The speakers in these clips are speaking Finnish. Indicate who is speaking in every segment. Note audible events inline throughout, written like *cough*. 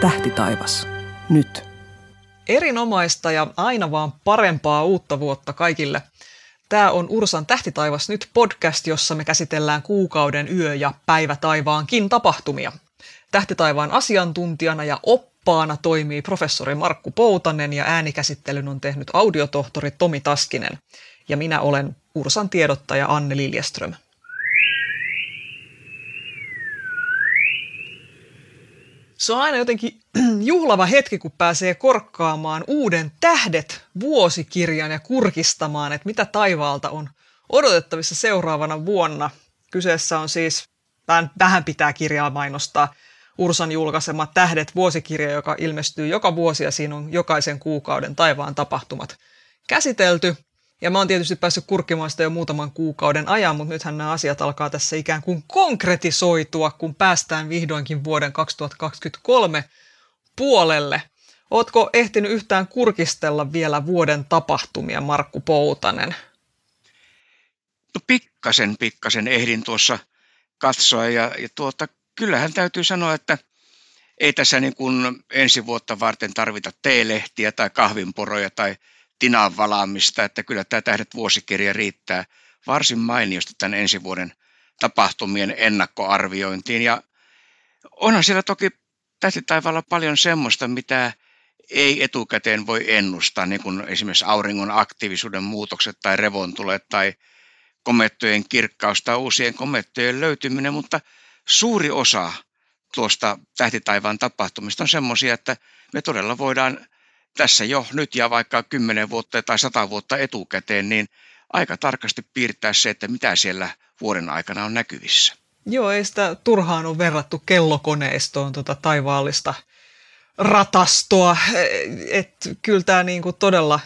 Speaker 1: Tähtitaivas. Nyt.
Speaker 2: Erinomaista ja aina vaan parempaa uutta vuotta kaikille. Tämä on Ursan Tähtitaivas nyt podcast, jossa me käsitellään kuukauden yö- ja päivä taivaankin tapahtumia. Tähtitaivaan asiantuntijana ja oppaana toimii professori Markku Poutanen ja äänikäsittelyn on tehnyt audiotohtori Tomi Taskinen. Ja minä olen Ursan tiedottaja Anne Liljeström. Se on aina jotenkin *clears throat* juhlava hetki, kun pääsee korkkaamaan uuden Tähdet vuosikirjan ja kurkistamaan, että mitä taivaalta on odotettavissa seuraavana vuonna. Kyseessä on siis, vähän pitää kirjaa mainostaa, Ursan julkaisema Tähdet vuosikirja, joka ilmestyy joka vuosi ja siinä on jokaisen kuukauden taivaan tapahtumat käsitelty. Ja mä oon tietysti päässyt kurkkimaan sitä jo muutaman kuukauden ajan, mutta nythän nämä asiat alkaa tässä ikään kuin konkretisoitua, kun päästään vihdoinkin vuoden 2023 puolelle. Ootko ehtinyt yhtään kurkistella vielä vuoden tapahtumia, Markku Poutanen?
Speaker 3: No pikkasen, pikkasen ehdin tuossa katsoa ja, ja tuota, kyllähän täytyy sanoa, että ei tässä niin kuin ensi vuotta varten tarvita teelehtiä tai kahvinporoja tai tinan valaamista, että kyllä tämä Tähdet vuosikirja riittää varsin mainiosti tämän ensi vuoden tapahtumien ennakkoarviointiin. Ja onhan siellä toki tähtitaivaalla paljon semmoista, mitä ei etukäteen voi ennustaa, niin kuin esimerkiksi auringon aktiivisuuden muutokset tai revontulet tai komettojen kirkkaus tai uusien komettojen löytyminen, mutta suuri osa tuosta tähtitaivaan tapahtumista on semmoisia, että me todella voidaan tässä jo nyt ja vaikka 10 vuotta tai 100 vuotta etukäteen, niin aika tarkasti piirtää se, että mitä siellä vuoden aikana on näkyvissä.
Speaker 2: Joo, ei sitä turhaan ole verrattu kellokoneistoon tuota taivaallista ratastoa. Että kyllä tämä niinku todella,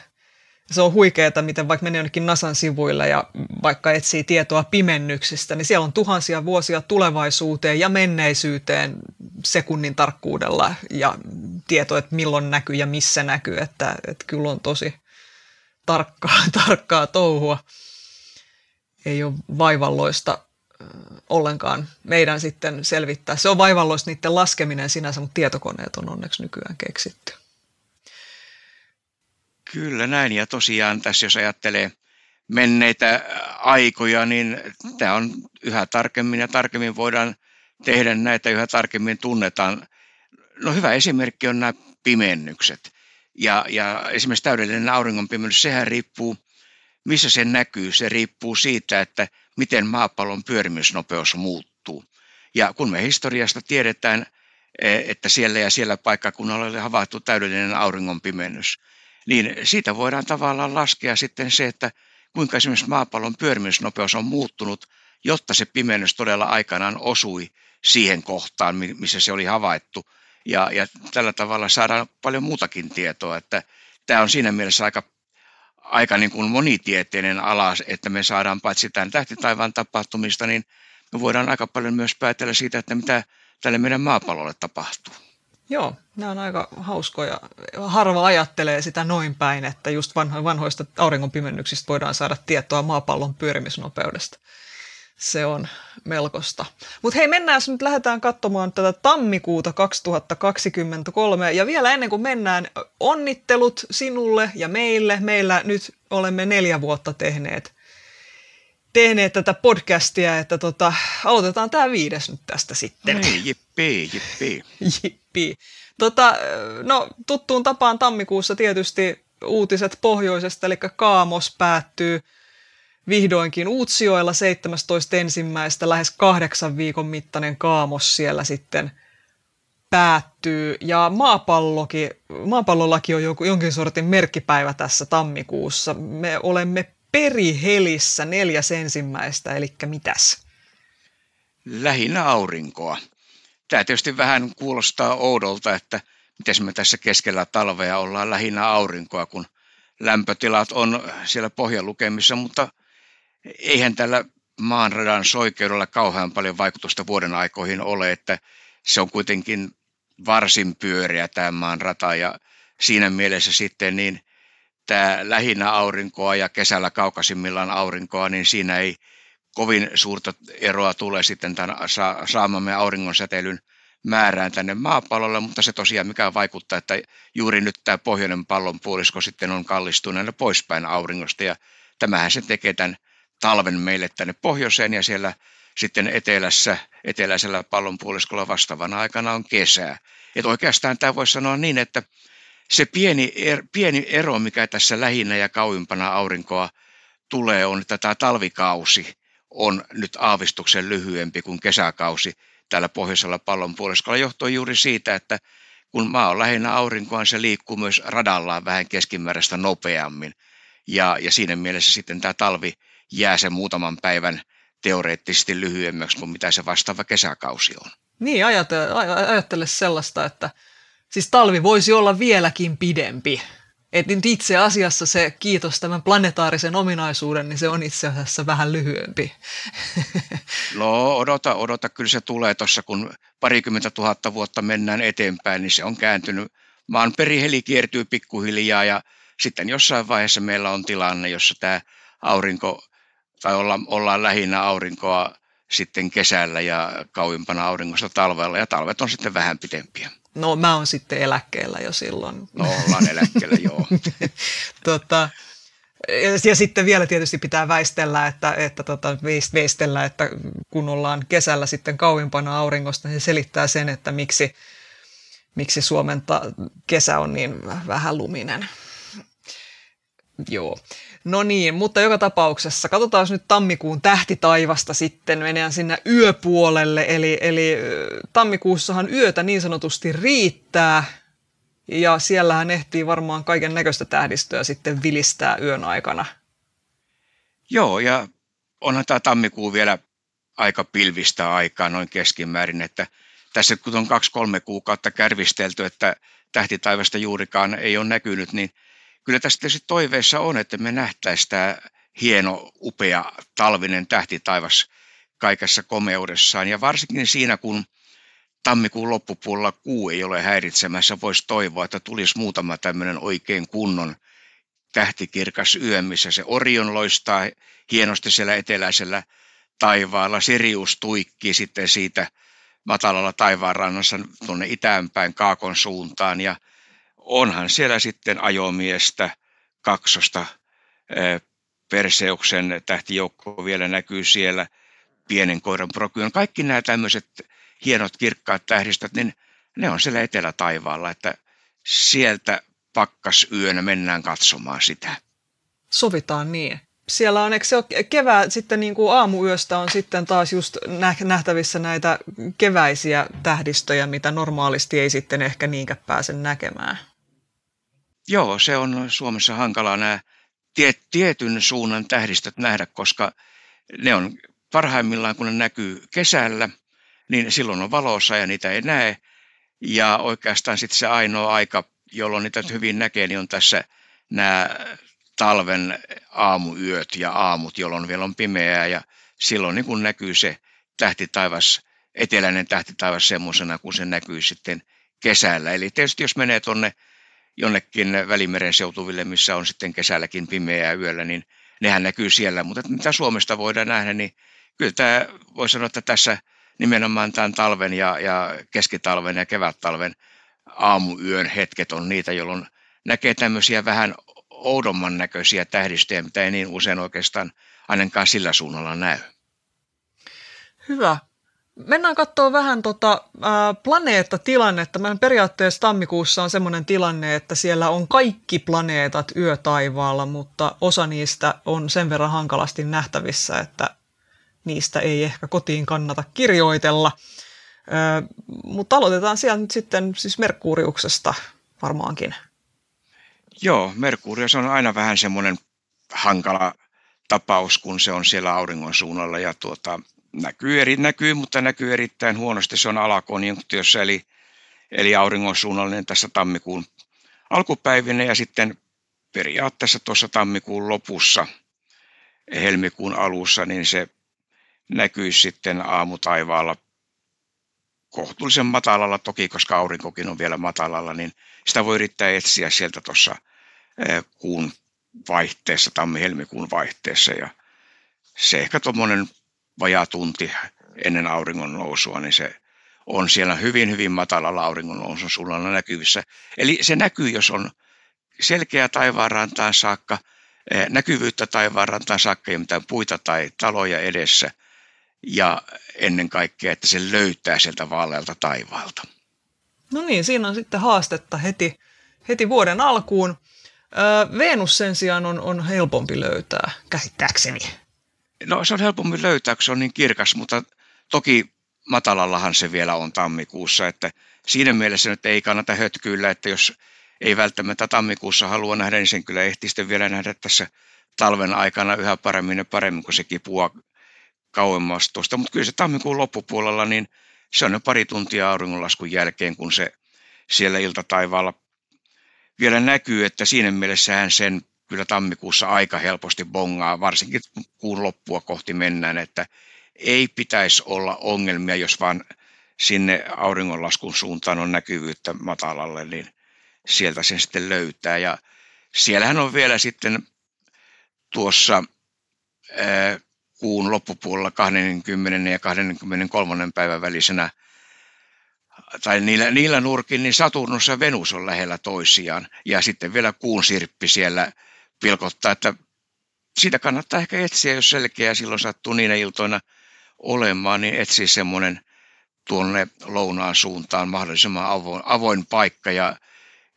Speaker 2: se on huikeaa, miten vaikka menee jonnekin NASAn sivuille ja vaikka etsii tietoa pimennyksistä, niin siellä on tuhansia vuosia tulevaisuuteen ja menneisyyteen sekunnin tarkkuudella ja tieto, että milloin näkyy ja missä näkyy, että, että kyllä on tosi tarkkaa, *laughs* tarkkaa touhua. Ei ole vaivalloista ollenkaan meidän sitten selvittää. Se on vaivalloista niiden laskeminen sinänsä, mutta tietokoneet on onneksi nykyään keksitty.
Speaker 3: Kyllä näin, ja tosiaan tässä jos ajattelee menneitä aikoja, niin tämä on yhä tarkemmin ja tarkemmin voidaan tehdä näitä, yhä tarkemmin tunnetaan. No hyvä esimerkki on nämä pimennykset. Ja, ja esimerkiksi täydellinen auringonpimennys, sehän riippuu, missä se näkyy. Se riippuu siitä, että miten maapallon pyörimysnopeus muuttuu. Ja kun me historiasta tiedetään, e, että siellä ja siellä paikkakunnalla oli havaittu täydellinen auringonpimennys, niin siitä voidaan tavallaan laskea sitten se, että kuinka esimerkiksi maapallon pyörimysnopeus on muuttunut, jotta se pimennys todella aikanaan osui siihen kohtaan, missä se oli havaittu. Ja, ja tällä tavalla saadaan paljon muutakin tietoa, että tämä on siinä mielessä aika, aika niin kuin monitieteinen ala, että me saadaan paitsi tämän tähtitaivaan tapahtumista, niin me voidaan aika paljon myös päätellä siitä, että mitä tälle meidän maapallolle tapahtuu.
Speaker 2: Joo, nämä on aika hauskoja. Harva ajattelee sitä noin päin, että just vanhoista auringonpimennyksistä voidaan saada tietoa maapallon pyörimisnopeudesta se on melkoista. Mutta hei, mennään nyt lähdetään katsomaan tätä tammikuuta 2023. Ja vielä ennen kuin mennään, onnittelut sinulle ja meille. Meillä nyt olemme neljä vuotta tehneet, tehneet tätä podcastia, että tota, aloitetaan tämä viides nyt tästä sitten.
Speaker 3: Niin, *laughs* jippi, jippi.
Speaker 2: Jippi. Tota, no, tuttuun tapaan tammikuussa tietysti uutiset pohjoisesta, eli Kaamos päättyy – vihdoinkin Uutsioilla 17. ensimmäistä lähes kahdeksan viikon mittainen kaamos siellä sitten päättyy. Ja maapallokin, maapallollakin on joku, jonkin sortin merkkipäivä tässä tammikuussa. Me olemme perihelissä neljäs ensimmäistä, eli mitäs?
Speaker 3: Lähinnä aurinkoa. Tämä tietysti vähän kuulostaa oudolta, että miten me tässä keskellä talvea ollaan lähinnä aurinkoa, kun lämpötilat on siellä pohjalukemissa, mutta – eihän tällä maanradan soikeudella kauhean paljon vaikutusta vuoden aikoihin ole, että se on kuitenkin varsin pyöreä tämä maanrata ja siinä mielessä sitten niin tämä lähinnä aurinkoa ja kesällä kaukaisimmillaan aurinkoa, niin siinä ei kovin suurta eroa tule sitten tämän saamamme auringonsäteilyn määrään tänne maapallolle, mutta se tosiaan mikä vaikuttaa, että juuri nyt tämä pohjoinen pallonpuolisko sitten on kallistuneena poispäin auringosta ja tämähän se tekee tämän talven meille tänne pohjoiseen ja siellä sitten etelässä, eteläisellä pallonpuoliskolla vastaavana aikana on kesää. Et oikeastaan tämä voisi sanoa niin, että se pieni, er, pieni ero, mikä tässä lähinnä ja kauimpana aurinkoa tulee, on, että tämä talvikausi on nyt aavistuksen lyhyempi kuin kesäkausi täällä pohjoisella pallonpuoliskolla, johtuen juuri siitä, että kun maa on lähinnä aurinkoa, niin se liikkuu myös radallaan vähän keskimääräistä nopeammin. Ja, ja siinä mielessä sitten tämä talvi jää sen muutaman päivän teoreettisesti lyhyemmäksi kuin mitä se vastaava kesäkausi on.
Speaker 2: Niin, ajattele, ajattele sellaista, että siis talvi voisi olla vieläkin pidempi. Et nyt itse asiassa se, kiitos tämän planetaarisen ominaisuuden, niin se on itse asiassa vähän lyhyempi. *laughs*
Speaker 3: No odota, odota, kyllä se tulee tuossa, kun parikymmentä tuhatta vuotta mennään eteenpäin, niin se on kääntynyt. Maan periheli kiertyy pikkuhiljaa ja sitten jossain vaiheessa meillä on tilanne, jossa tämä aurinko, tai olla, ollaan lähinnä aurinkoa sitten kesällä ja kauimpana auringosta talvella, ja talvet on sitten vähän pitempiä.
Speaker 2: No mä oon sitten eläkkeellä jo silloin.
Speaker 3: No ollaan eläkkeellä, joo. *laughs*
Speaker 2: tota, ja sitten vielä tietysti pitää väistellä, että, että tota, veistellä, että kun ollaan kesällä sitten kauimpana auringosta, niin se selittää sen, että miksi, miksi Suomen ta- kesä on niin vähän luminen. Joo. No niin, mutta joka tapauksessa katsotaan nyt tammikuun tähtitaivasta sitten, mennään sinne yöpuolelle, eli, eli tammikuussahan yötä niin sanotusti riittää, ja siellähän ehtii varmaan kaiken näköistä tähdistöä sitten vilistää yön aikana.
Speaker 3: Joo, ja onhan tämä tammikuu vielä aika pilvistä aikaa noin keskimäärin, että tässä kun on kaksi-kolme kuukautta kärvistelty, että tähtitaivasta juurikaan ei ole näkynyt, niin kyllä tässä tietysti toiveessa on, että me nähtäisiin tämä hieno, upea talvinen tähtitaivas kaikessa komeudessaan. Ja varsinkin siinä, kun tammikuun loppupuolella kuu ei ole häiritsemässä, voisi toivoa, että tulisi muutama tämmöinen oikein kunnon tähtikirkas yö, missä se Orion loistaa hienosti siellä eteläisellä taivaalla. Sirius tuikkii sitten siitä matalalla taivaanrannassa tuonne itäänpäin Kaakon suuntaan ja onhan siellä sitten ajomiestä, kaksosta, Perseuksen tähtijoukko vielä näkyy siellä, pienen koiran prokyon. Kaikki nämä tämmöiset hienot kirkkaat tähdistöt, niin ne on siellä etelätaivaalla, että sieltä pakkasyönä mennään katsomaan sitä.
Speaker 2: Sovitaan niin. Siellä on, eikö se ole kevää, sitten niin kuin aamuyöstä on sitten taas just nähtävissä näitä keväisiä tähdistöjä, mitä normaalisti ei sitten ehkä niinkään pääse näkemään.
Speaker 3: Joo, se on Suomessa hankalaa nämä tietyn suunnan tähdistöt nähdä, koska ne on parhaimmillaan, kun ne näkyy kesällä, niin silloin on valossa ja niitä ei näe. Ja oikeastaan sitten se ainoa aika, jolloin niitä hyvin näkee, niin on tässä nämä talven aamuyöt ja aamut, jolloin vielä on pimeää ja silloin niin kun näkyy se tähtitaivas, eteläinen tähtitaivas semmoisena, kun se näkyy sitten kesällä. Eli tietysti jos menee tuonne jonnekin Välimeren seutuville, missä on sitten kesälläkin pimeää yöllä, niin nehän näkyy siellä. Mutta mitä Suomesta voidaan nähdä, niin kyllä tämä voi sanoa, että tässä nimenomaan tämän talven ja, ja keskitalven ja kevättalven aamuyön hetket on niitä, jolloin näkee tämmöisiä vähän oudomman näköisiä tähdistöjä, mitä ei niin usein oikeastaan ainakaan sillä suunnalla näy.
Speaker 2: Hyvä. Mennään katsoa vähän tota, ää, planeettatilannetta. Meidän periaatteessa tammikuussa on sellainen tilanne, että siellä on kaikki planeetat yötaivaalla, mutta osa niistä on sen verran hankalasti nähtävissä, että niistä ei ehkä kotiin kannata kirjoitella. Ää, mutta aloitetaan sieltä nyt sitten siis Merkuriuksesta varmaankin.
Speaker 3: Joo, Merkurius on aina vähän semmoinen hankala tapaus, kun se on siellä auringon suunnalla ja tuota, näkyy, eri, näkyy, mutta näkyy erittäin huonosti. Se on alakonjunktiossa, eli, eli auringon suunnallinen tässä tammikuun alkupäivinä ja sitten periaatteessa tuossa tammikuun lopussa, helmikuun alussa, niin se näkyy sitten aamutaivaalla kohtuullisen matalalla toki, koska aurinkokin on vielä matalalla, niin sitä voi yrittää etsiä sieltä tuossa kuun vaihteessa, tammi-helmikuun vaihteessa ja se ehkä tuommoinen vajaa tunti ennen auringon nousua, niin se on siellä hyvin, hyvin matalalla auringon nousun suunnalla näkyvissä. Eli se näkyy, jos on selkeä taivaanrantaan saakka, eh, näkyvyyttä taivaanrantaan saakka ja mitään puita tai taloja edessä ja ennen kaikkea, että se löytää sieltä vaalealta taivaalta.
Speaker 2: No niin, siinä on sitten haastetta heti, heti vuoden alkuun. Venus sen sijaan on, on helpompi löytää, käsittääkseni.
Speaker 3: No se on helpompi löytää, kun se on niin kirkas, mutta toki matalallahan se vielä on tammikuussa, että siinä mielessä nyt ei kannata hötkyillä, että jos ei välttämättä tammikuussa halua nähdä, niin sen kyllä ehtii sitten vielä nähdä tässä talven aikana yhä paremmin ja paremmin, kun se kipua kauemmas tuosta. Mutta kyllä se tammikuun loppupuolella, niin se on jo pari tuntia auringonlaskun jälkeen, kun se siellä iltataivaalla vielä näkyy, että siinä mielessähän sen kyllä tammikuussa aika helposti bongaa, varsinkin kuun loppua kohti mennään, että ei pitäisi olla ongelmia, jos vaan sinne auringonlaskun suuntaan on näkyvyyttä matalalle, niin sieltä sen sitten löytää. Ja siellähän on vielä sitten tuossa kuun loppupuolella 20. ja 23. päivän välisenä tai niillä, niillä nurkin, niin Saturnus ja Venus on lähellä toisiaan. Ja sitten vielä kuun sirppi siellä pilkottaa, että siitä kannattaa ehkä etsiä, jos selkeä silloin sattuu niinä iltoina olemaan, niin etsiä semmoinen tuonne lounaan suuntaan mahdollisimman avoin, avoin paikka ja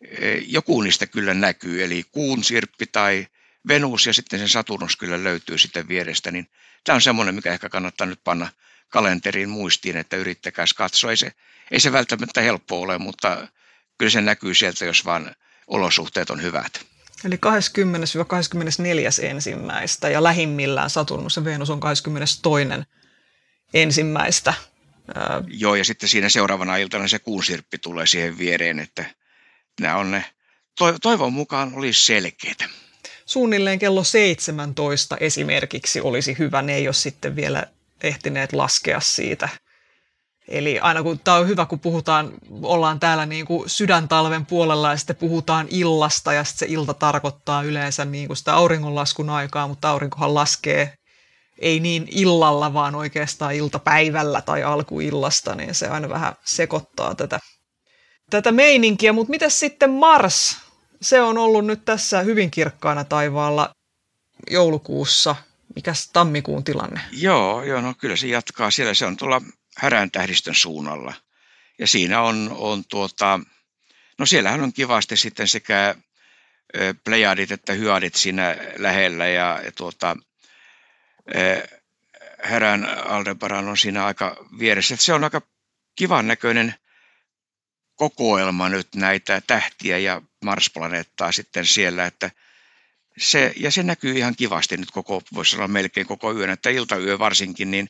Speaker 3: e, joku niistä kyllä näkyy, eli kuun sirppi tai Venus ja sitten se Saturnus kyllä löytyy sitten vierestä, niin tämä on semmoinen, mikä ehkä kannattaa nyt panna kalenteriin muistiin, että yrittäkää katsoa. Ei se, ei se välttämättä helppo ole, mutta kyllä se näkyy sieltä, jos vaan olosuhteet on hyvät.
Speaker 2: Eli 20-24 ensimmäistä ja lähimmillään Saturnus ja Venus on 22 ensimmäistä.
Speaker 3: Joo, ja sitten siinä seuraavana iltana se kuusirppi tulee siihen viereen, että nämä on ne, toivon mukaan olisi selkeitä.
Speaker 2: Suunnilleen kello 17 esimerkiksi olisi hyvä, ne ei ole sitten vielä ehtineet laskea siitä. Eli aina kun tämä on hyvä, kun puhutaan, ollaan täällä niin kuin sydäntalven puolella ja sitten puhutaan illasta ja sitten se ilta tarkoittaa yleensä niin kuin sitä auringonlaskun aikaa, mutta aurinkohan laskee ei niin illalla, vaan oikeastaan iltapäivällä tai alkuillasta, niin se aina vähän sekoittaa tätä, tätä meininkiä. Mutta miten sitten Mars? Se on ollut nyt tässä hyvin kirkkaana taivaalla joulukuussa. Mikäs tammikuun tilanne?
Speaker 3: Joo, joo, no kyllä se jatkaa siellä. Se on tuolla härän tähdistön suunnalla. Ja siinä on, on tuota, no siellähän on kivasti sitten sekä plejadit että hyadit siinä lähellä ja, ja tuota, Härän Aldebaran on siinä aika vieressä. Se on aika kivan näköinen kokoelma nyt näitä tähtiä ja Mars-planeettaa sitten siellä, että se, ja se näkyy ihan kivasti nyt koko, voisi sanoa melkein koko yön, että iltayö varsinkin, niin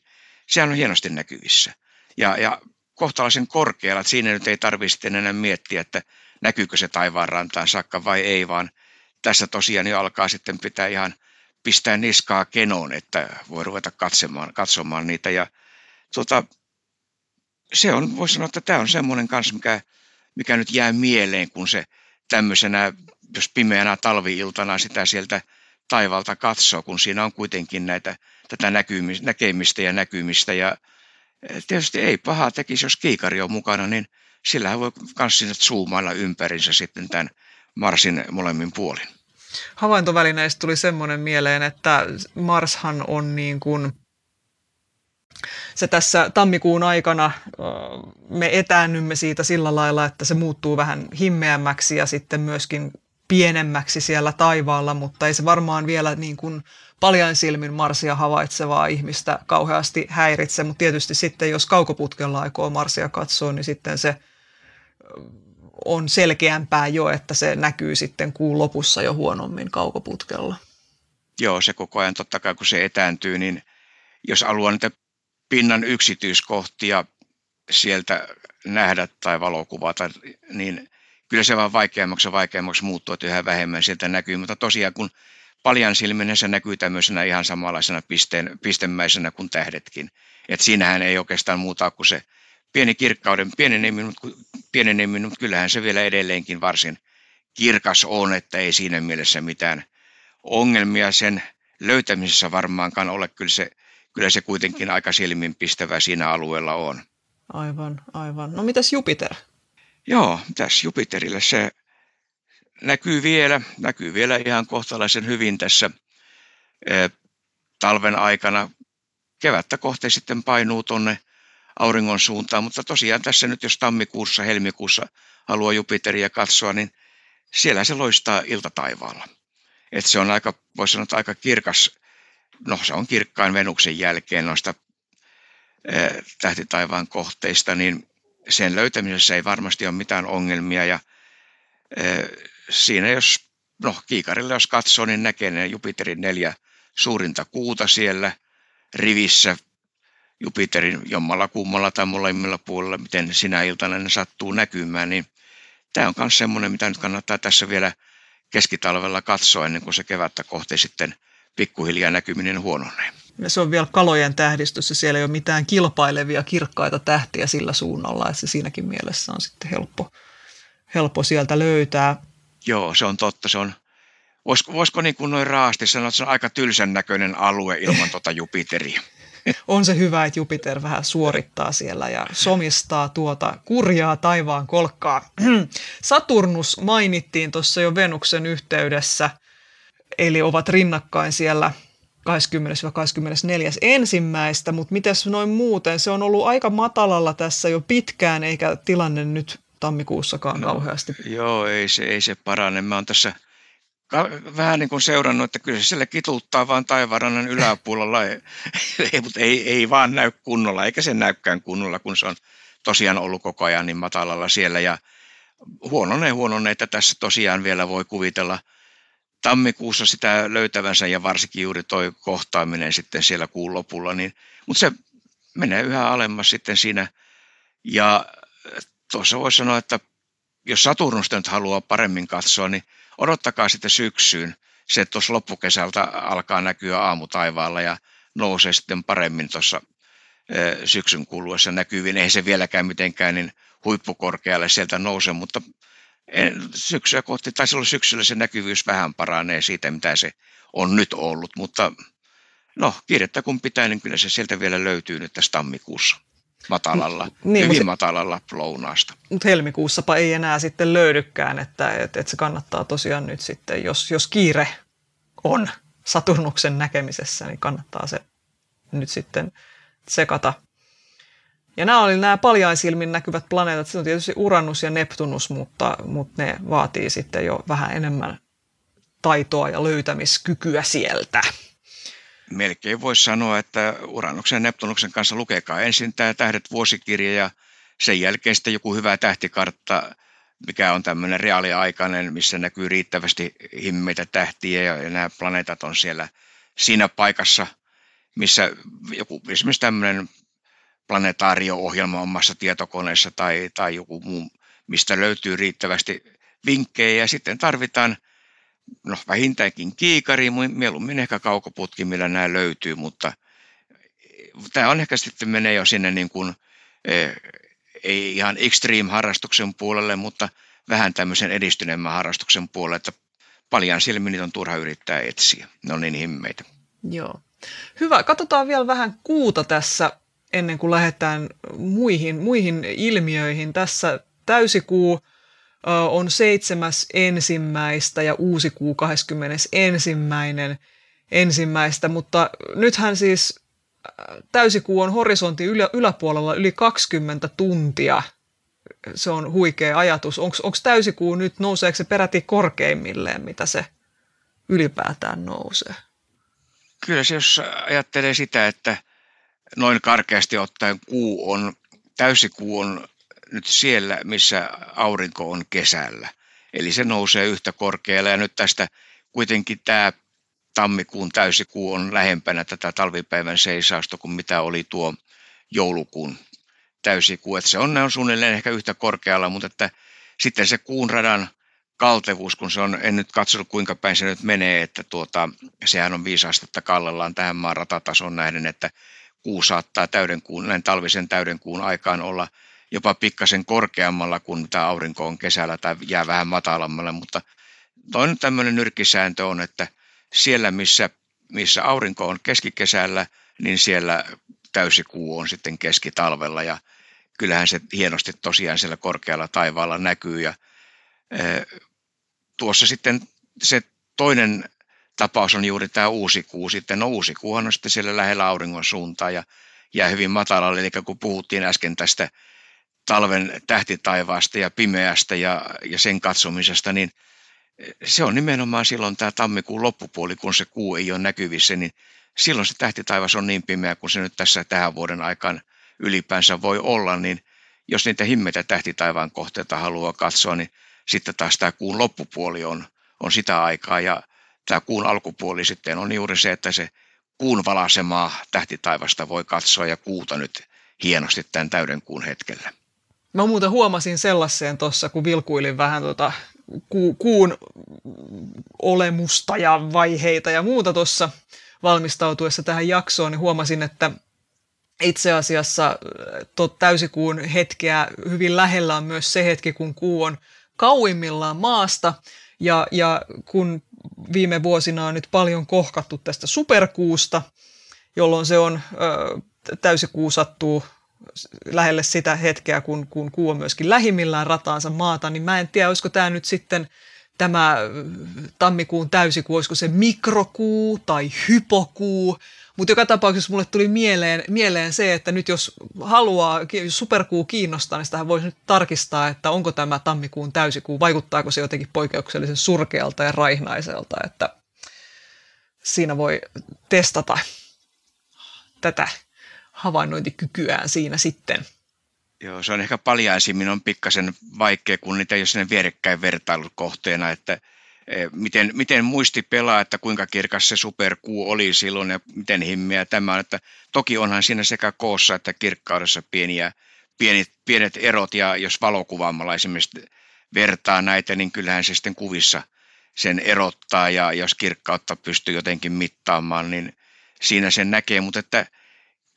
Speaker 3: sehän on hienosti näkyvissä. Ja, ja kohtalaisen korkealla, että siinä nyt ei tarvitse sitten enää miettiä, että näkyykö se taivaan rantaan saakka vai ei, vaan tässä tosiaan jo alkaa sitten pitää ihan – pistää niskaa kenoon, että voi ruveta katsomaan, katsomaan niitä. Ja tota, se on, voisi sanoa, että tämä on semmoinen kanssa, mikä, mikä nyt jää mieleen, kun se tämmöisenä, jos pimeänä talviiltana sitä sieltä taivalta katsoo, kun siinä on kuitenkin näitä, tätä näkymistä, näkemistä ja näkymistä. Ja e, tietysti ei pahaa tekisi, jos kiikari on mukana, niin sillä voi myös sinne zoomailla ympärinsä sitten tämän Marsin molemmin puolin
Speaker 2: havaintovälineistä tuli semmoinen mieleen, että Marshan on niin kuin, se tässä tammikuun aikana me etäännymme siitä sillä lailla, että se muuttuu vähän himmeämmäksi ja sitten myöskin pienemmäksi siellä taivaalla, mutta ei se varmaan vielä niin kuin paljon silmin Marsia havaitsevaa ihmistä kauheasti häiritse, mutta tietysti sitten jos kaukoputkella aikoo Marsia katsoa, niin sitten se on selkeämpää jo, että se näkyy sitten kuun lopussa jo huonommin kaukoputkella.
Speaker 3: Joo, se koko ajan totta kai kun se etääntyy, niin jos haluaa niitä pinnan yksityiskohtia sieltä nähdä tai valokuvata, niin kyllä se vaan vaikeammaksi ja vaikeammaksi muuttuu, että yhä vähemmän sieltä näkyy. Mutta tosiaan kun paljan silminen se näkyy tämmöisenä ihan samanlaisena pisteen, pistemäisenä kuin tähdetkin. että siinähän ei oikeastaan muuta kuin se pieni kirkkauden pieneneminen, mutta, pieneneminen, mutta kyllähän se vielä edelleenkin varsin kirkas on, että ei siinä mielessä mitään ongelmia sen löytämisessä varmaankaan ole. Kyllä se, kyllä se kuitenkin aika silminpistävä siinä alueella on.
Speaker 2: Aivan, aivan. No mitäs Jupiter?
Speaker 3: Joo, tässä Jupiterille se näkyy vielä, näkyy vielä ihan kohtalaisen hyvin tässä talven aikana. Kevättä kohti sitten painuu tuonne auringon suuntaan, mutta tosiaan tässä nyt jos tammikuussa, helmikuussa haluaa Jupiteria katsoa, niin siellä se loistaa iltataivaalla. Et se on aika, voisi sanoa, aika kirkas, no se on kirkkain Venuksen jälkeen noista tähtitaivaan kohteista, niin sen löytämisessä ei varmasti ole mitään ongelmia ja siinä jos, no kiikarille jos katsoo, niin näkee ne Jupiterin neljä suurinta kuuta siellä rivissä Jupiterin jommalla kummalla tai molemmilla puolella, miten sinä iltana ne sattuu näkymään, niin tämä on myös semmoinen, mitä nyt kannattaa tässä vielä keskitalvella katsoa ennen kuin se kevättä kohti sitten pikkuhiljaa näkyminen huononee.
Speaker 2: Ja se on vielä kalojen tähdistys ja siellä ei ole mitään kilpailevia kirkkaita tähtiä sillä suunnalla, että se siinäkin mielessä on sitten helppo, helppo sieltä löytää.
Speaker 3: Joo, se on totta. Se on, voisiko, voisiko niin kuin noin raasti sanoa, että se on aika tylsän näköinen alue ilman tuota Jupiteria. *laughs*
Speaker 2: On se hyvä, että Jupiter vähän suorittaa siellä ja somistaa tuota kurjaa taivaan kolkkaa. *clears throat* Saturnus mainittiin tuossa jo Venuksen yhteydessä, eli ovat rinnakkain siellä 20-24 ensimmäistä, mutta mitäs noin muuten? Se on ollut aika matalalla tässä jo pitkään, eikä tilanne nyt tammikuussakaan no, kauheasti.
Speaker 3: Joo, ei se, ei se parane. Mä oon tässä vähän niin kuin seurannut, että kyllä se siellä kituttaa vaan taivarannan yläpuolella, *laughs* ei, mutta ei, ei vaan näy kunnolla, eikä se näykään kunnolla, kun se on tosiaan ollut koko ajan niin matalalla siellä. Ja huononee huononee, että tässä tosiaan vielä voi kuvitella tammikuussa sitä löytävänsä ja varsinkin juuri toi kohtaaminen sitten siellä kuun lopulla, niin, mutta se menee yhä alemmas sitten siinä. Ja tuossa voisi sanoa, että jos Saturnusta nyt haluaa paremmin katsoa, niin odottakaa sitten syksyyn. Se tuossa loppukesältä alkaa näkyä aamutaivaalla ja nousee sitten paremmin tuossa syksyn kuluessa näkyviin. Ei se vieläkään mitenkään niin huippukorkealle sieltä nouse, mutta syksyä kohti, tai silloin syksyllä se näkyvyys vähän paranee siitä, mitä se on nyt ollut, mutta no, kiirettä kun pitää, niin kyllä se sieltä vielä löytyy nyt tässä tammikuussa matalalla, niin, hyvin mutta, matalalla lounaasta.
Speaker 2: Mutta helmikuussapa ei enää sitten löydykään, että, että, että se kannattaa tosiaan nyt sitten, jos, jos kiire on Saturnuksen näkemisessä, niin kannattaa se nyt sitten sekata. Ja nämä oli nämä paljaisilmin näkyvät planeetat, se on tietysti Uranus ja Neptunus, mutta, mutta ne vaatii sitten jo vähän enemmän taitoa ja löytämiskykyä sieltä
Speaker 3: melkein voisi sanoa, että Uranuksen ja Neptunuksen kanssa lukekaa ensin tämä Tähdet vuosikirja ja sen jälkeen sitten joku hyvä tähtikartta, mikä on tämmöinen reaaliaikainen, missä näkyy riittävästi himmeitä tähtiä ja, ja nämä planeetat on siellä siinä paikassa, missä joku esimerkiksi tämmöinen planetaario-ohjelma omassa tietokoneessa tai, tai joku muu, mistä löytyy riittävästi vinkkejä. Ja sitten tarvitaan – no vähintäänkin kiikari, mieluummin ehkä kaukoputki, millä nämä löytyy, mutta tämä on ehkä sitten menee jo sinne niin kuin, eh, ei ihan extreme-harrastuksen puolelle, mutta vähän tämmöisen edistyneemmän harrastuksen puolelle, että paljon silmin niitä on turha yrittää etsiä. Ne on niin himmeitä.
Speaker 2: Joo. Hyvä. Katsotaan vielä vähän kuuta tässä ennen kuin lähdetään muihin, muihin ilmiöihin. Tässä täysikuu on seitsemäs ensimmäistä ja uusi kuu 21. ensimmäistä, mutta nythän siis täysikuu on horisontin ylä, yläpuolella yli 20 tuntia. Se on huikea ajatus. Onko täysikuu nyt, nouseeko se peräti korkeimmilleen, mitä se ylipäätään nousee?
Speaker 3: Kyllä se, jos ajattelee sitä, että noin karkeasti ottaen kuu on, täysikuu on nyt siellä, missä aurinko on kesällä. Eli se nousee yhtä korkealle ja nyt tästä kuitenkin tämä tammikuun täysikuu on lähempänä tätä talvipäivän seisausta kuin mitä oli tuo joulukuun täysikuu. Että se on, on suunnilleen ehkä yhtä korkealla, mutta että sitten se kuun radan kaltevuus, kun se on, en nyt katsonut kuinka päin se nyt menee, että tuota, sehän on viisi astetta kallellaan tähän maan ratatason nähden, että kuu saattaa täydenkuun, näin talvisen täydenkuun aikaan olla – jopa pikkasen korkeammalla kuin mitä aurinko on kesällä tai jää vähän matalammalle, mutta toinen tämmöinen nyrkkisääntö on, että siellä missä, missä aurinko on keskikesällä, niin siellä täysikuu on sitten keskitalvella ja kyllähän se hienosti tosiaan siellä korkealla taivaalla näkyy. Ja, tuossa sitten se toinen tapaus on juuri tämä uusi kuu. Sitten no uusi kuuhan on sitten siellä lähellä auringon suuntaa ja jää hyvin matalalle. Eli kun puhuttiin äsken tästä talven tähtitaivaasta ja pimeästä ja, ja sen katsomisesta, niin se on nimenomaan silloin tämä tammikuun loppupuoli, kun se kuu ei ole näkyvissä, niin silloin se tähtitaivas on niin pimeä kuin se nyt tässä tähän vuoden aikaan ylipäänsä voi olla, niin jos niitä himmeitä tähtitaivaan kohteita haluaa katsoa, niin sitten taas tämä kuun loppupuoli on, on sitä aikaa ja tämä kuun alkupuoli sitten on juuri se, että se kuun valasemaa tähtitaivasta voi katsoa ja kuuta nyt hienosti tämän täyden kuun hetkellä.
Speaker 2: Mä muuten huomasin sellaiseen tuossa, kun vilkuilin vähän tuota ku, kuun olemusta ja vaiheita ja muuta tuossa valmistautuessa tähän jaksoon, niin huomasin, että itse asiassa täysikuun hetkeä hyvin lähellä on myös se hetki, kun kuu on kauimmillaan maasta. Ja, ja kun viime vuosina on nyt paljon kohkattu tästä superkuusta, jolloin se on ö, täysikuu sattuu lähelle sitä hetkeä, kun, kun kuu on myöskin lähimmillään rataansa maata, niin mä en tiedä, olisiko tämä nyt sitten tämä tammikuun täysikuu, olisiko se mikrokuu tai hypokuu, mutta joka tapauksessa mulle tuli mieleen, mieleen se, että nyt jos haluaa, jos superkuu kiinnostaa, niin sitä voisi nyt tarkistaa, että onko tämä tammikuun täysikuu, vaikuttaako se jotenkin poikkeuksellisen surkealta ja raihnaiselta, että siinä voi testata tätä havainnointikykyään siinä sitten.
Speaker 3: Joo, se on ehkä paljaisimmin on pikkasen vaikea, kun niitä ei ole sinne vierekkäin vertailukohteena, että e, miten, miten muisti pelaa, että kuinka kirkas se superkuu oli silloin ja miten himmeä tämä on. Että toki onhan siinä sekä koossa että kirkkaudessa pieniä, pienet, pienet erot ja jos valokuvaamalla esimerkiksi vertaa näitä, niin kyllähän se sitten kuvissa sen erottaa ja jos kirkkautta pystyy jotenkin mittaamaan, niin siinä sen näkee, mutta että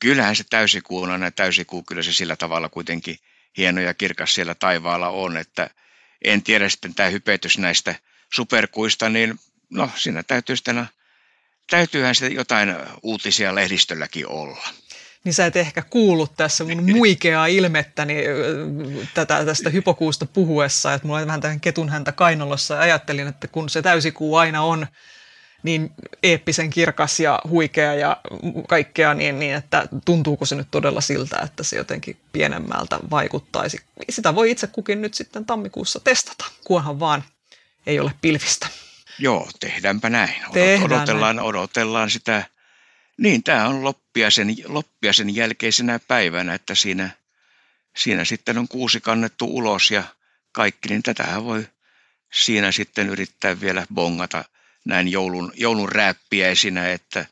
Speaker 3: kyllähän se täysikuuna ja täysikuu, kyllä se sillä tavalla kuitenkin hieno ja kirkas siellä taivaalla on, että en tiedä sitten tämä hypetys näistä superkuista, niin no siinä täytyy sitten, täytyyhän sitten jotain uutisia lehdistölläkin olla.
Speaker 2: Niin sä et ehkä kuullut tässä mun *laughs* muikeaa ilmettäni tätä, tästä hypokuusta puhuessa, että mulla on vähän tähän ketun häntä kainalossa ja ajattelin, että kun se täysikuu aina on niin eeppisen kirkas ja huikea ja kaikkea, niin, niin että tuntuuko se nyt todella siltä, että se jotenkin pienemmältä vaikuttaisi. Sitä voi itse kukin nyt sitten tammikuussa testata, kunhan vaan ei ole pilvistä.
Speaker 3: Joo, tehdäänpä näin. Tehdään odotellaan, näin. odotellaan sitä. Niin, tämä on loppiaisen, loppiaisen jälkeisenä päivänä, että siinä, siinä sitten on kuusi kannettu ulos ja kaikki, niin tätähän voi siinä sitten yrittää vielä bongata – näin joulun, joulun rääppiäisinä, että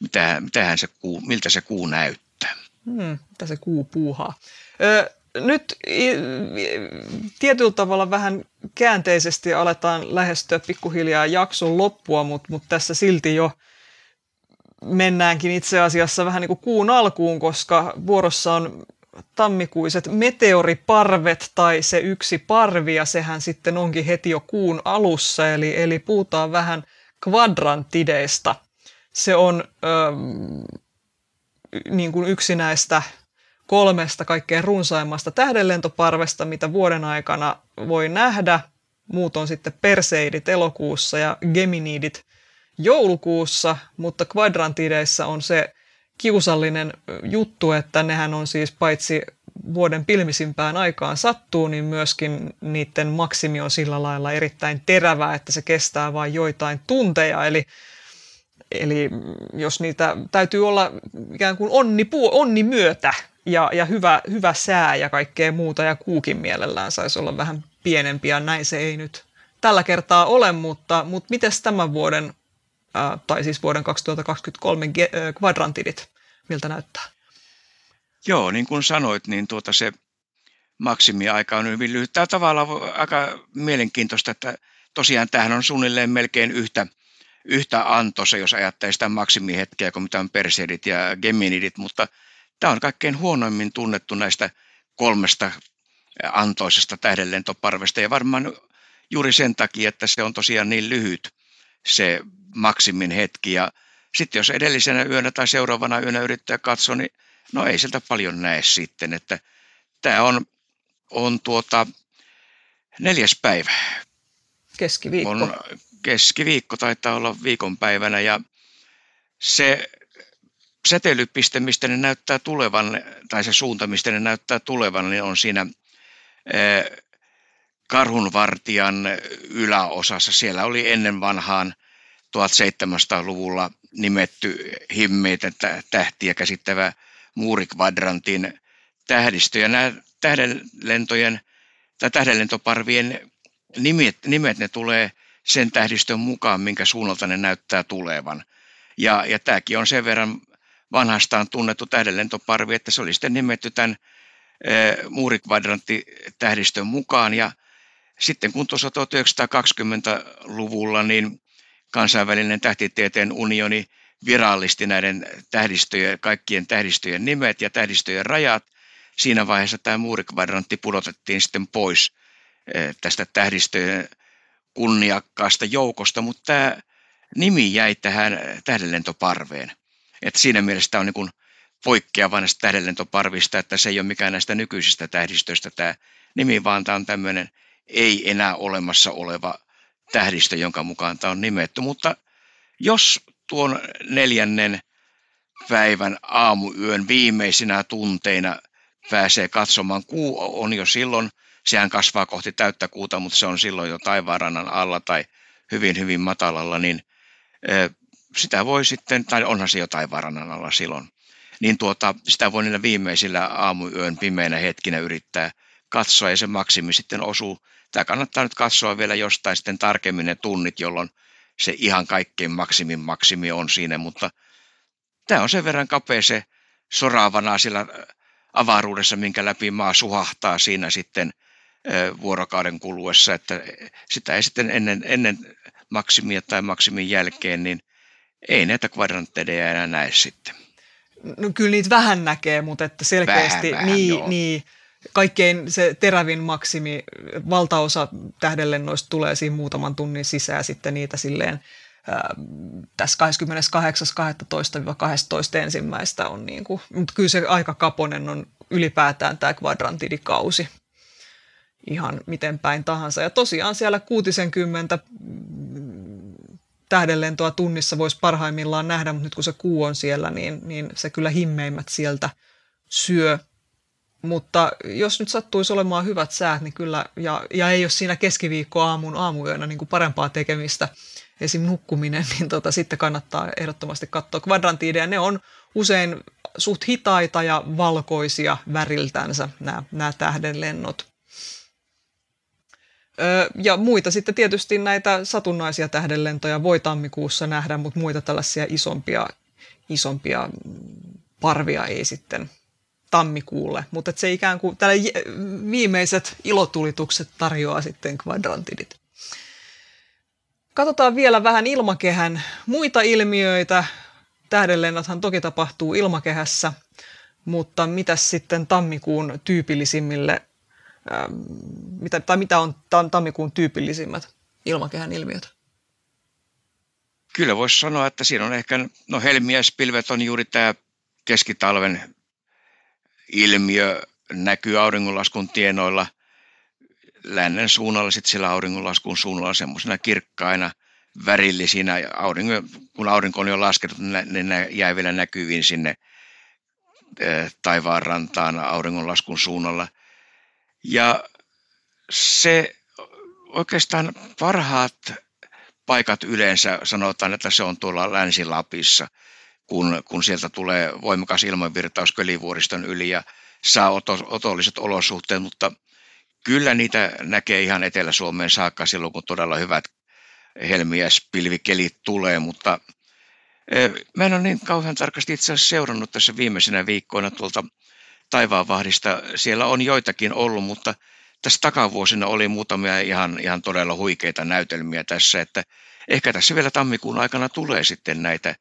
Speaker 3: mitä, mitähän se kuu, miltä se kuu näyttää.
Speaker 2: Hmm, mitä se kuu puuhaa. Ö, nyt tietyllä tavalla vähän käänteisesti aletaan lähestyä pikkuhiljaa jakson loppua, mutta, mutta tässä silti jo mennäänkin itse asiassa vähän niin kuin kuun alkuun, koska vuorossa on tammikuiset meteoriparvet tai se yksi parvi ja sehän sitten onkin heti jo kuun alussa, eli, eli puhutaan vähän kvadrantideista. Se on ö, niin kuin yksi näistä kolmesta kaikkein runsaimmasta tähdenlentoparvesta, mitä vuoden aikana voi nähdä. Muut on sitten perseidit elokuussa ja geminidit joulukuussa, mutta kvadrantideissa on se kiusallinen juttu, että nehän on siis paitsi vuoden pilmisimpään aikaan sattuu, niin myöskin niiden maksimi on sillä lailla erittäin terävää, että se kestää vain joitain tunteja. Eli, eli jos niitä täytyy olla ikään kuin onni, onni myötä ja, ja hyvä, hyvä sää ja kaikkea muuta, ja kuukin mielellään saisi olla vähän pienempi, ja näin se ei nyt tällä kertaa ole, mutta, mutta miten tämän vuoden, ää, tai siis vuoden 2023 kvadrantidit, miltä näyttää?
Speaker 3: Joo, niin kuin sanoit, niin tuota se maksimiaika on hyvin lyhyt. Tämä tavallaan aika mielenkiintoista, että tosiaan tähän on suunnilleen melkein yhtä, yhtä antoisa, jos ajattelee sitä maksimihetkeä kuin mitä on Perseidit ja Geminidit, mutta tämä on kaikkein huonoimmin tunnettu näistä kolmesta antoisesta tähdenlentoparvesta ja varmaan juuri sen takia, että se on tosiaan niin lyhyt se maksimin hetki ja sitten jos edellisenä yönä tai seuraavana yönä yrittää katsoa, niin no ei sieltä paljon näe sitten, että tämä on, on tuota, neljäs päivä.
Speaker 2: Keskiviikko.
Speaker 3: On keskiviikko taitaa olla viikonpäivänä ja se säteilypiste, mistä ne näyttää tulevan, tai se suunta, mistä ne näyttää tulevan, niin on siinä karhunvartijan yläosassa. Siellä oli ennen vanhaan 1700-luvulla nimetty himmeitä tähtiä käsittävä muurikvadrantin tähdistö. Ja nämä tähdenlentojen tai tähdenlentoparvien nimet, nimet ne tulee sen tähdistön mukaan, minkä suunnalta ne näyttää tulevan. Ja, ja tämäkin on sen verran vanhastaan tunnettu tähdenlentoparvi, että se oli sitten nimetty tämän muurikvadrantti-tähdistön mukaan. Ja sitten kun tuossa 1920-luvulla niin kansainvälinen tähtitieteen unioni virallisti näiden tähdistöjen, kaikkien tähdistöjen nimet ja tähdistöjen rajat, siinä vaiheessa tämä muurikvadrantti pudotettiin sitten pois tästä tähdistöjen kunniakkaasta joukosta, mutta tämä nimi jäi tähän tähdenlentoparveen. Et siinä mielessä tämä on niin poikkeava näistä tähdenlentoparvista, että se ei ole mikään näistä nykyisistä tähdistöistä tämä nimi, vaan tämä on tämmöinen ei enää olemassa oleva tähdistö, jonka mukaan tämä on nimetty. Mutta jos tuon neljännen päivän aamuyön viimeisinä tunteina pääsee katsomaan, kuu on jo silloin, sehän kasvaa kohti täyttä kuuta, mutta se on silloin jo taivaanrannan alla tai hyvin, hyvin matalalla, niin sitä voi sitten, tai onhan se jo taivaanrannan alla silloin, niin tuota, sitä voi niillä viimeisillä aamuyön pimeinä hetkinä yrittää katsoa ja se maksimi sitten osuu. Tämä kannattaa nyt katsoa vielä jostain sitten tarkemmin ne tunnit, jolloin se ihan kaikkein maksimin maksimi on siinä, mutta tämä on sen verran kapea se soraavana sillä avaruudessa, minkä läpi maa suhahtaa siinä sitten vuorokauden kuluessa, että sitä ei sitten ennen, ennen maksimia tai maksimin jälkeen, niin ei näitä kvadrantteja enää näe sitten.
Speaker 2: No kyllä niitä vähän näkee, mutta että selkeästi
Speaker 3: vähän, vähän,
Speaker 2: niin,
Speaker 3: joo.
Speaker 2: niin, kaikkein se terävin maksimi, valtaosa tähdenlennoista tulee siinä muutaman tunnin sisään sitten niitä silleen tässä 28.12-12 ensimmäistä on niin kuin, mutta kyllä se aika kaponen on ylipäätään tämä kvadrantidikausi ihan miten päin tahansa. Ja tosiaan siellä 60 tähdenlentoa tunnissa voisi parhaimmillaan nähdä, mutta nyt kun se kuu on siellä, niin, niin se kyllä himmeimmät sieltä syö. Mutta jos nyt sattuisi olemaan hyvät säät, niin kyllä, ja, ja ei ole siinä keskiviikko aamun aamuyönä niin kuin parempaa tekemistä, esim. nukkuminen, *laughs* niin tota, sitten kannattaa ehdottomasti katsoa kvadrantiideja. Ne on usein suht hitaita ja valkoisia väriltänsä nämä, nämä tähdenlennot. Ja muita sitten tietysti näitä satunnaisia tähdenlentoja voi tammikuussa nähdä, mutta muita tällaisia isompia, isompia parvia ei sitten tammikuulle. Mutta se ikään kuin tälle viimeiset ilotulitukset tarjoaa sitten kvadrantidit. Katsotaan vielä vähän ilmakehän muita ilmiöitä. Tähdenlennothan toki tapahtuu ilmakehässä, mutta mitä sitten tammikuun tyypillisimmille Ähm, mitä, tai mitä on tammikuun tyypillisimmät ilmakehän ilmiöt?
Speaker 3: Kyllä voisi sanoa, että siinä on ehkä, no helmiäispilvet on juuri tämä keskitalven ilmiö, näkyy auringonlaskun tienoilla. Lännen suunnalla, sitten sillä auringonlaskun suunnalla semmoisena kirkkaina, värillisinä. Aurinko, kun aurinko on jo laskenut, niin ne jäi vielä näkyviin sinne taivaanrantaan auringonlaskun suunnalla – ja se oikeastaan parhaat paikat yleensä sanotaan, että se on tuolla Länsi-Lapissa, kun, kun sieltä tulee voimakas ilmanvirtaus Kölivuoriston yli ja saa oto, otolliset olosuhteet, mutta kyllä niitä näkee ihan Etelä-Suomeen saakka silloin, kun todella hyvät helmiäispilvikelit tulee, mutta e, Mä en ole niin kauhean tarkasti itse asiassa seurannut tässä viimeisenä viikkoina tuolta taivaanvahdista. Siellä on joitakin ollut, mutta tässä takavuosina oli muutamia ihan, ihan todella huikeita näytelmiä tässä, että ehkä tässä vielä tammikuun aikana tulee sitten näitä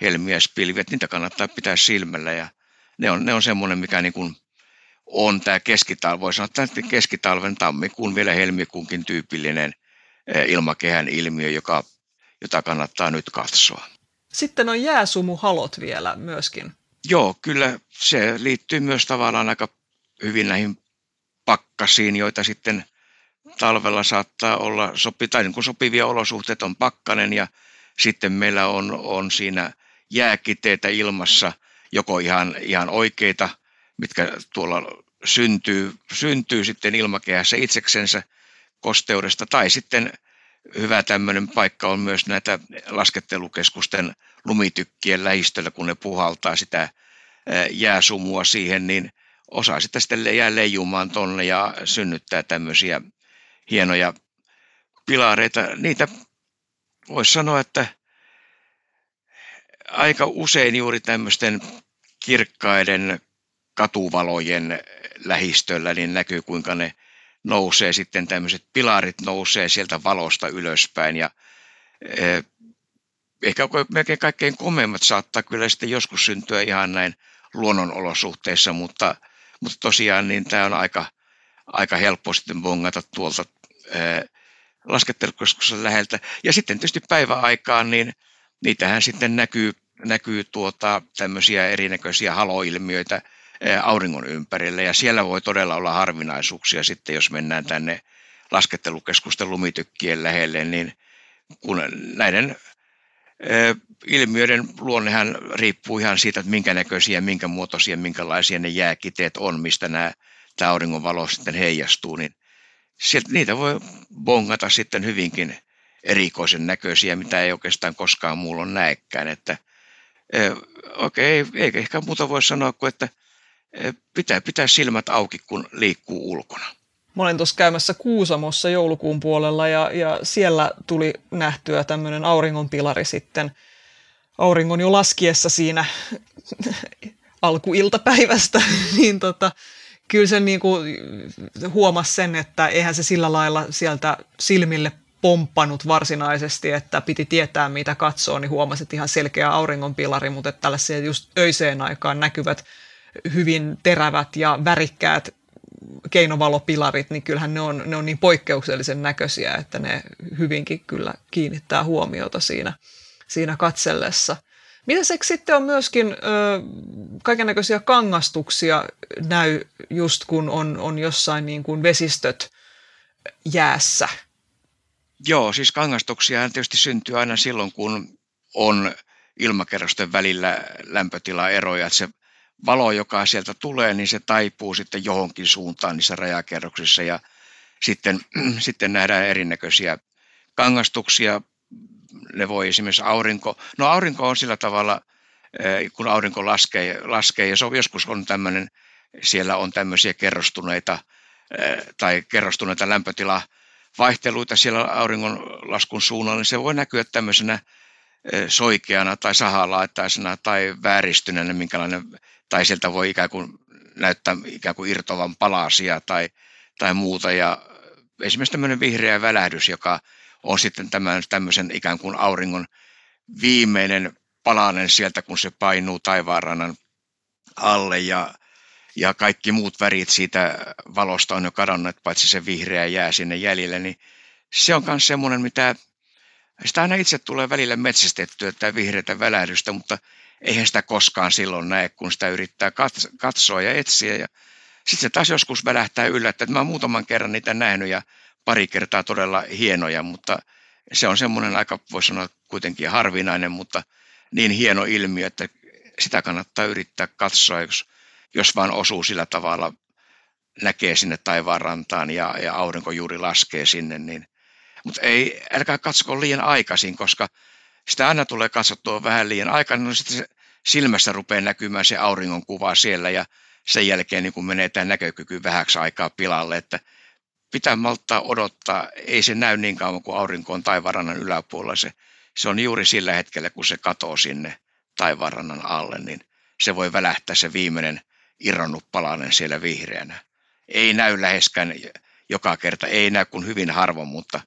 Speaker 3: helmiäispilviä, että niitä kannattaa pitää silmällä ja ne on, ne on semmoinen, mikä niin kuin on tämä keskitalvi, voi sanoa, että keskitalven tammikuun vielä helmikuunkin tyypillinen eh, ilmakehän ilmiö, joka, jota kannattaa nyt katsoa.
Speaker 2: Sitten on jääsumuhalot vielä myöskin.
Speaker 3: Joo, kyllä se liittyy myös tavallaan aika hyvin näihin pakkasiin, joita sitten talvella saattaa olla sopi, tai niin kuin sopivia olosuhteet on pakkanen ja sitten meillä on, on siinä jääkiteitä ilmassa, joko ihan, ihan oikeita, mitkä tuolla syntyy, syntyy sitten ilmakehässä itseksensä kosteudesta, tai sitten hyvä tämmöinen paikka on myös näitä laskettelukeskusten lumitykkien lähistöllä, kun ne puhaltaa sitä jääsumua siihen, niin osa sitä sitten jää leijumaan tonne ja synnyttää tämmöisiä hienoja pilareita. Niitä voisi sanoa, että aika usein juuri tämmöisten kirkkaiden katuvalojen lähistöllä niin näkyy, kuinka ne nousee sitten tämmöiset pilarit nousee sieltä valosta ylöspäin ja eh, ehkä melkein kaikkein komeimmat saattaa kyllä sitten joskus syntyä ihan näin luonnonolosuhteissa, mutta, mutta tosiaan niin tämä on aika, aika helppo sitten bongata tuolta eh, laskettelukeskuksen läheltä. Ja sitten tietysti päiväaikaan, niin niitähän sitten näkyy, näkyy tuota, tämmöisiä erinäköisiä haloilmiöitä auringon ympärillä. Ja siellä voi todella olla harvinaisuuksia sitten, jos mennään tänne laskettelukeskusten lumitykkien lähelle, niin kun näiden ilmiöiden luonnehan riippuu ihan siitä, että minkä näköisiä, minkä muotoisia, minkälaisia ne jääkiteet on, mistä nämä, tämä auringonvalo sitten heijastuu, niin sieltä, niitä voi bongata sitten hyvinkin erikoisen näköisiä, mitä ei oikeastaan koskaan muulla näekään. Että, okei, okay, ei ehkä muuta voi sanoa kuin, että pitää pitää silmät auki, kun liikkuu ulkona.
Speaker 2: Mä olin tuossa käymässä Kuusamossa joulukuun puolella ja, ja siellä tuli nähtyä tämmöinen auringonpilari sitten auringon jo laskiessa siinä *laughs* alkuiltapäivästä, *laughs* niin tota, kyllä se niinku huomasi sen, että eihän se sillä lailla sieltä silmille pomppanut varsinaisesti, että piti tietää mitä katsoo, niin huomasi, että ihan selkeä auringonpilari, mutta että tällaisia just öiseen aikaan näkyvät hyvin terävät ja värikkäät keinovalopilarit, niin kyllähän ne on, ne on niin poikkeuksellisen näköisiä, että ne hyvinkin kyllä kiinnittää huomiota siinä, siinä katsellessa. Se sitten on myöskin ö, kaikenlaisia kangastuksia näy just kun on, on jossain niin kuin vesistöt jäässä?
Speaker 3: Joo, siis kangastuksia tietysti syntyy aina silloin, kun on ilmakerrosten välillä lämpötilaeroja, että se valo, joka sieltä tulee, niin se taipuu sitten johonkin suuntaan niissä rajakerroksissa ja sitten, *clears throat* sitten nähdään erinäköisiä kangastuksia. Ne voi esimerkiksi aurinko, no aurinko on sillä tavalla, eh, kun aurinko laskee, laskee ja se on, joskus on tämmöinen, siellä on tämmöisiä kerrostuneita eh, tai kerrostuneita lämpötila vaihteluita siellä auringon laskun suunnalla, niin se voi näkyä tämmöisenä soikeana tai sahalaitaisena tai vääristyneenä, minkälainen tai sieltä voi ikään kuin näyttää ikään kuin irtovan palasia tai, tai muuta. Ja esimerkiksi tämmöinen vihreä välähdys, joka on sitten tämän, tämmöisen ikään kuin auringon viimeinen palanen sieltä, kun se painuu taivaanrannan alle ja, ja kaikki muut värit siitä valosta on jo kadonneet, paitsi se vihreä jää sinne jäljelle, niin se on myös semmoinen, mitä sitä aina itse tulee välillä metsästettyä, tämä vihreätä välähdystä, mutta eihän sitä koskaan silloin näe, kun sitä yrittää katsoa ja etsiä. Ja sitten se taas joskus välähtää yllättää, että mä muutaman kerran niitä nähnyt ja pari kertaa todella hienoja, mutta se on semmoinen aika, voisi sanoa kuitenkin harvinainen, mutta niin hieno ilmiö, että sitä kannattaa yrittää katsoa, jos, jos vaan osuu sillä tavalla, näkee sinne taivaanrantaan ja, ja aurinko juuri laskee sinne, niin mutta ei, älkää katsko liian aikaisin, koska sitä aina tulee katsottua vähän liian aikana, no sitten silmässä rupeaa näkymään se auringon kuva siellä ja sen jälkeen niin kun menee tämä näkökyky vähäksi aikaa pilalle, että pitää malttaa odottaa, ei se näy niin kauan kuin aurinko on taivarannan yläpuolella, se, se on juuri sillä hetkellä, kun se katoo sinne taivarannan alle, niin se voi välähtää se viimeinen irronnut palanen siellä vihreänä. Ei näy läheskään joka kerta, ei näy kuin hyvin harvoin, mutta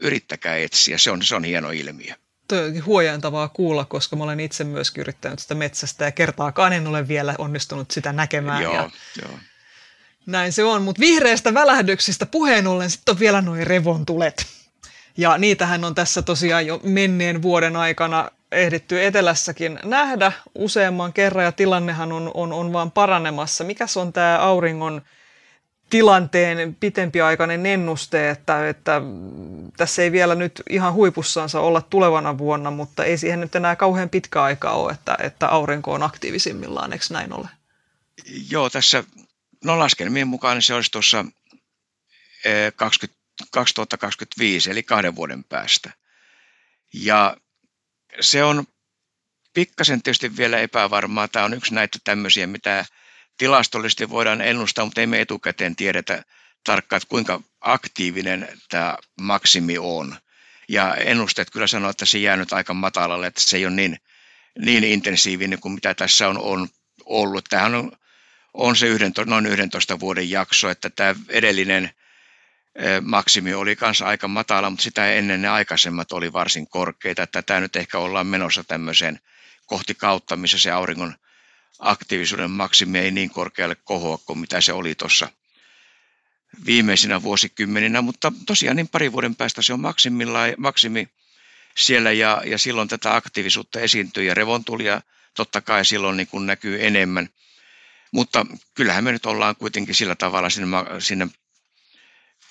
Speaker 3: yrittäkää etsiä, se on, se on hieno ilmiö.
Speaker 2: Tuo on huojentavaa kuulla, koska mä olen itse myöskin yrittänyt sitä metsästä ja kertaakaan en ole vielä onnistunut sitä näkemään.
Speaker 3: Joo,
Speaker 2: ja
Speaker 3: joo.
Speaker 2: Näin se on, mutta vihreästä välähdyksistä puheen ollen sitten on vielä noin revontulet. Ja niitähän on tässä tosiaan jo menneen vuoden aikana ehditty etelässäkin nähdä useamman kerran ja tilannehan on, on, on vaan paranemassa. Mikäs on tämä auringon tilanteen pitempiaikainen ennuste, että, että tässä ei vielä nyt ihan huipussaansa olla tulevana vuonna, mutta ei siihen nyt enää kauhean pitkä aika ole, että, että aurinko on aktiivisimmillaan, eikö näin ole?
Speaker 3: Joo, tässä no laskelmien mukaan se olisi tuossa 20, 2025, eli kahden vuoden päästä. Ja se on pikkasen tietysti vielä epävarmaa. Tämä on yksi näitä tämmöisiä, mitä tilastollisesti voidaan ennustaa, mutta emme etukäteen tiedetä tarkkaan, että kuinka aktiivinen tämä maksimi on. Ja ennusteet kyllä sanoo, että se jää nyt aika matalalle, että se ei ole niin, niin intensiivinen kuin mitä tässä on, on ollut. Tämähän on, on se 11, noin 11 vuoden jakso, että tämä edellinen maksimi oli kanssa aika matala, mutta sitä ennen ne aikaisemmat oli varsin korkeita. Että tämä nyt ehkä ollaan menossa tämmöiseen kohti kautta, missä se auringon aktiivisuuden maksimi ei niin korkealle kohoa kuin mitä se oli tuossa viimeisinä vuosikymmeninä, mutta tosiaan niin pari vuoden päästä se on maksimi siellä ja, ja silloin tätä aktiivisuutta esiintyy ja revontulia totta kai silloin niin kuin näkyy enemmän. Mutta kyllähän me nyt ollaan kuitenkin sillä tavalla sinne, sinne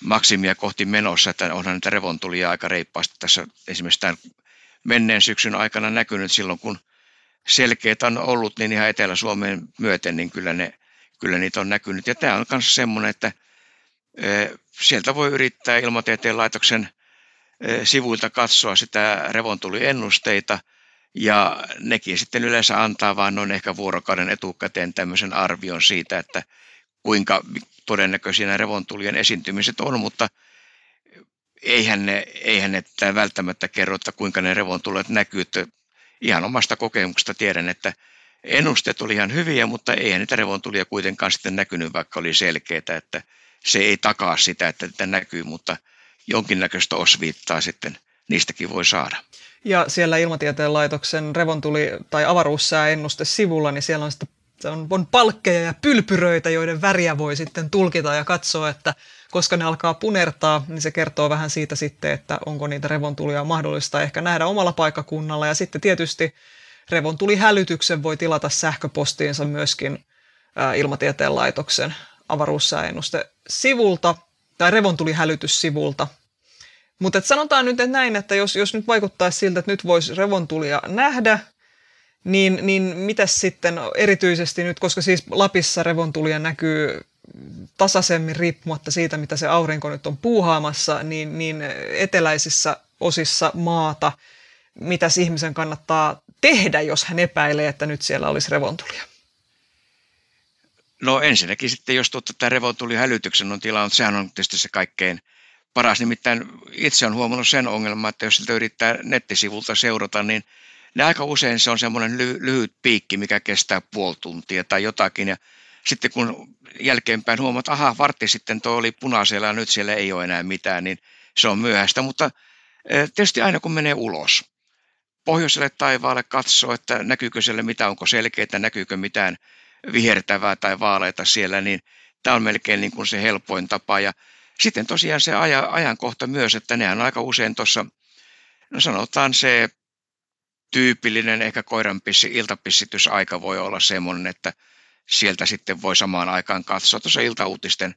Speaker 3: maksimia kohti menossa, että onhan niitä revontulia aika reippaasti tässä esimerkiksi tämän menneen syksyn aikana näkynyt silloin, kun selkeät on ollut, niin ihan Etelä-Suomeen myöten, niin kyllä, ne, kyllä niitä on näkynyt. Ja tämä on myös semmoinen, että sieltä voi yrittää ilmatieteen laitoksen sivuilta katsoa sitä revontuliennusteita, ja nekin sitten yleensä antaa vain noin ehkä vuorokauden etukäteen tämmöisen arvion siitä, että kuinka todennäköisiä nämä revontulien esiintymiset on, mutta eihän ne, eihän ne välttämättä kerro, että kuinka ne revontulet näkyy. Että ihan omasta kokemuksesta tiedän, että ennusteet oli ihan hyviä, mutta eihän niitä revontulia kuitenkaan sitten näkynyt, vaikka oli selkeää, että se ei takaa sitä, että niitä näkyy, mutta jonkinnäköistä osviittaa sitten niistäkin voi saada.
Speaker 2: Ja siellä Ilmatieteen laitoksen revontuli- tai avaruussääennuste sivulla, niin siellä on sitten on, on palkkeja ja pylpyröitä, joiden väriä voi sitten tulkita ja katsoa, että koska ne alkaa punertaa, niin se kertoo vähän siitä sitten, että onko niitä revontulia mahdollista ehkä nähdä omalla paikkakunnalla. Ja sitten tietysti revontulihälytyksen voi tilata sähköpostiinsa myöskin Ilmatieteen laitoksen avaruussääennuste sivulta tai revontulihälytyssivulta. Mutta sanotaan nyt että näin, että jos, jos nyt vaikuttaa siltä, että nyt voisi revontulia nähdä, niin, niin mitäs sitten erityisesti nyt, koska siis Lapissa revontulia näkyy tasaisemmin riippumatta siitä, mitä se aurinko nyt on puuhaamassa, niin, niin eteläisissä osissa maata, mitä ihmisen kannattaa tehdä, jos hän epäilee, että nyt siellä olisi revontulia?
Speaker 3: No ensinnäkin sitten, jos tuota, tämä revontulihälytyksen on tilannut, sehän on tietysti se kaikkein paras. Nimittäin itse on huomannut sen ongelman, että jos sitä yrittää nettisivulta seurata, niin ne aika usein se on semmoinen ly- lyhyt piikki, mikä kestää puoli tuntia tai jotakin. Ja sitten kun jälkeenpäin huomaat, että aha, vartti sitten tuo oli punaisella ja nyt siellä ei ole enää mitään, niin se on myöhäistä. Mutta eh, tietysti aina kun menee ulos, pohjoiselle taivaalle katsoo, että näkyykö siellä mitä, onko selkeää, näkyykö mitään vihertävää tai vaaleita siellä, niin tämä on melkein niin kuin se helpoin tapa. Ja sitten tosiaan se aja, ajankohta myös, että nehän on aika usein tuossa, no sanotaan se tyypillinen ehkä koiranpissi, iltapissitysaika voi olla semmoinen, että sieltä sitten voi samaan aikaan katsoa tuossa iltauutisten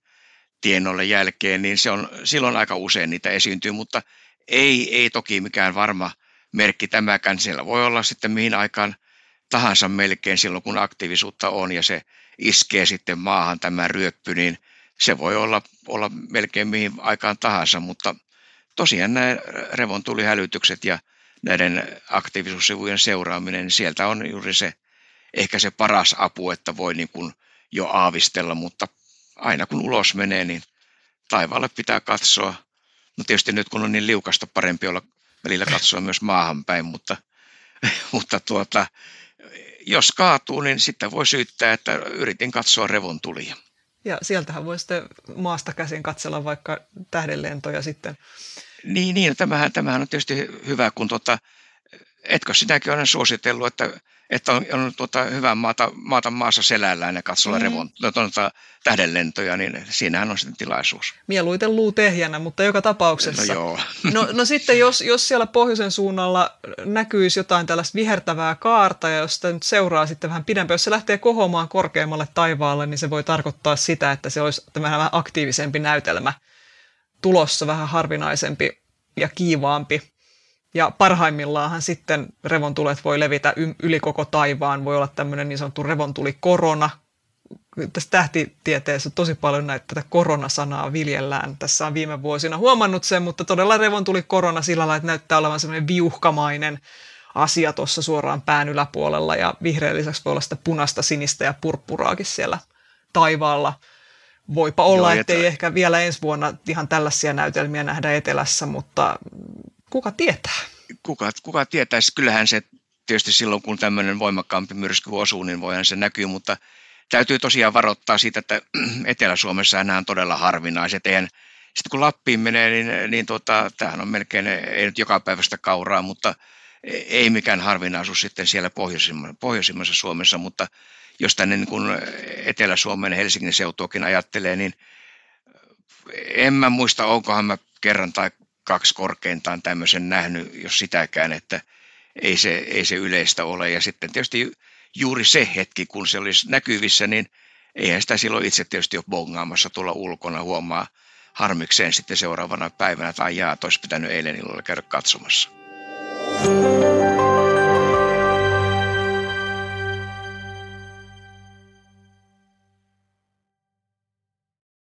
Speaker 3: tienolle jälkeen, niin se on, silloin aika usein niitä esiintyy, mutta ei, ei toki mikään varma merkki tämäkään. Siellä voi olla sitten mihin aikaan tahansa melkein silloin, kun aktiivisuutta on ja se iskee sitten maahan tämä ryöppy, niin se voi olla, olla melkein mihin aikaan tahansa, mutta tosiaan nämä revontulihälytykset ja näiden aktiivisuussivujen seuraaminen, niin sieltä on juuri se ehkä se paras apu, että voi niin kuin jo aavistella, mutta aina kun ulos menee, niin taivaalle pitää katsoa. No tietysti nyt kun on niin liukasta, parempi olla välillä katsoa myös maahan päin, mutta, *laughs* mutta tuota, jos kaatuu, niin sitten voi syyttää, että yritin katsoa revontulia.
Speaker 2: Ja sieltähän voi sitten maasta käsin katsella vaikka tähdenlentoja sitten.
Speaker 3: Niin, niin tämähän, tämähän on tietysti hyvä, kun tuota, etkö sinäkin ole suositellut, että että on, on tuota, hyvä maata, maata maassa selällään ja katsoa mm. revon, tuota, tähdenlentoja, niin siinähän on sitten tilaisuus.
Speaker 2: Mieluiten luu tehjänä, mutta joka tapauksessa.
Speaker 3: No, joo.
Speaker 2: no, no sitten jos, jos siellä pohjoisen suunnalla näkyisi jotain tällaista vihertävää kaarta, ja jos sitä nyt seuraa sitten vähän pidempään, jos se lähtee kohomaan korkeammalle taivaalle, niin se voi tarkoittaa sitä, että se olisi vähän aktiivisempi näytelmä tulossa, vähän harvinaisempi ja kiivaampi. Ja parhaimmillaan sitten revontulet voi levitä yli koko taivaan. Voi olla tämmöinen niin sanottu revontuli-korona. Tässä tähtitieteessä tosi paljon näitä tätä koronasanaa viljellään. Tässä on viime vuosina huomannut sen, mutta todella revontuli korona sillä lailla, että näyttää olevan semmoinen viuhkamainen asia tuossa suoraan pään yläpuolella. Ja vihreän lisäksi voi olla sitä punaista, sinistä ja purppuraakin siellä taivaalla. Voipa olla, Joo, ettei että... ehkä vielä ensi vuonna ihan tällaisia näytelmiä nähdä etelässä, mutta kuka tietää?
Speaker 3: Kuka, kuka tietäisi? Kyllähän se tietysti silloin, kun tämmöinen voimakkaampi myrsky osuu, niin voihan se näkyy, mutta täytyy tosiaan varoittaa siitä, että *clears throat* Etelä-Suomessa nämä on todella harvinaiset. Eihän, sitten kun Lappiin menee, niin, niin tota, tämähän on melkein, ei nyt joka päivästä kauraa, mutta ei mikään harvinaisuus sitten siellä pohjoisimmassa, pohjoisimmassa Suomessa, mutta jos tänne niin kuin Etelä-Suomen Helsingin seutuakin ajattelee, niin en mä muista, onkohan mä kerran tai kaksi korkeintaan tämmöisen nähnyt, jos sitäkään, että ei se, ei se yleistä ole. Ja sitten tietysti juuri se hetki, kun se olisi näkyvissä, niin eihän sitä silloin itse tietysti ole bongaamassa tuolla ulkona huomaa harmikseen sitten seuraavana päivänä tai jaa, olisi pitänyt eilen illalla käydä katsomassa. You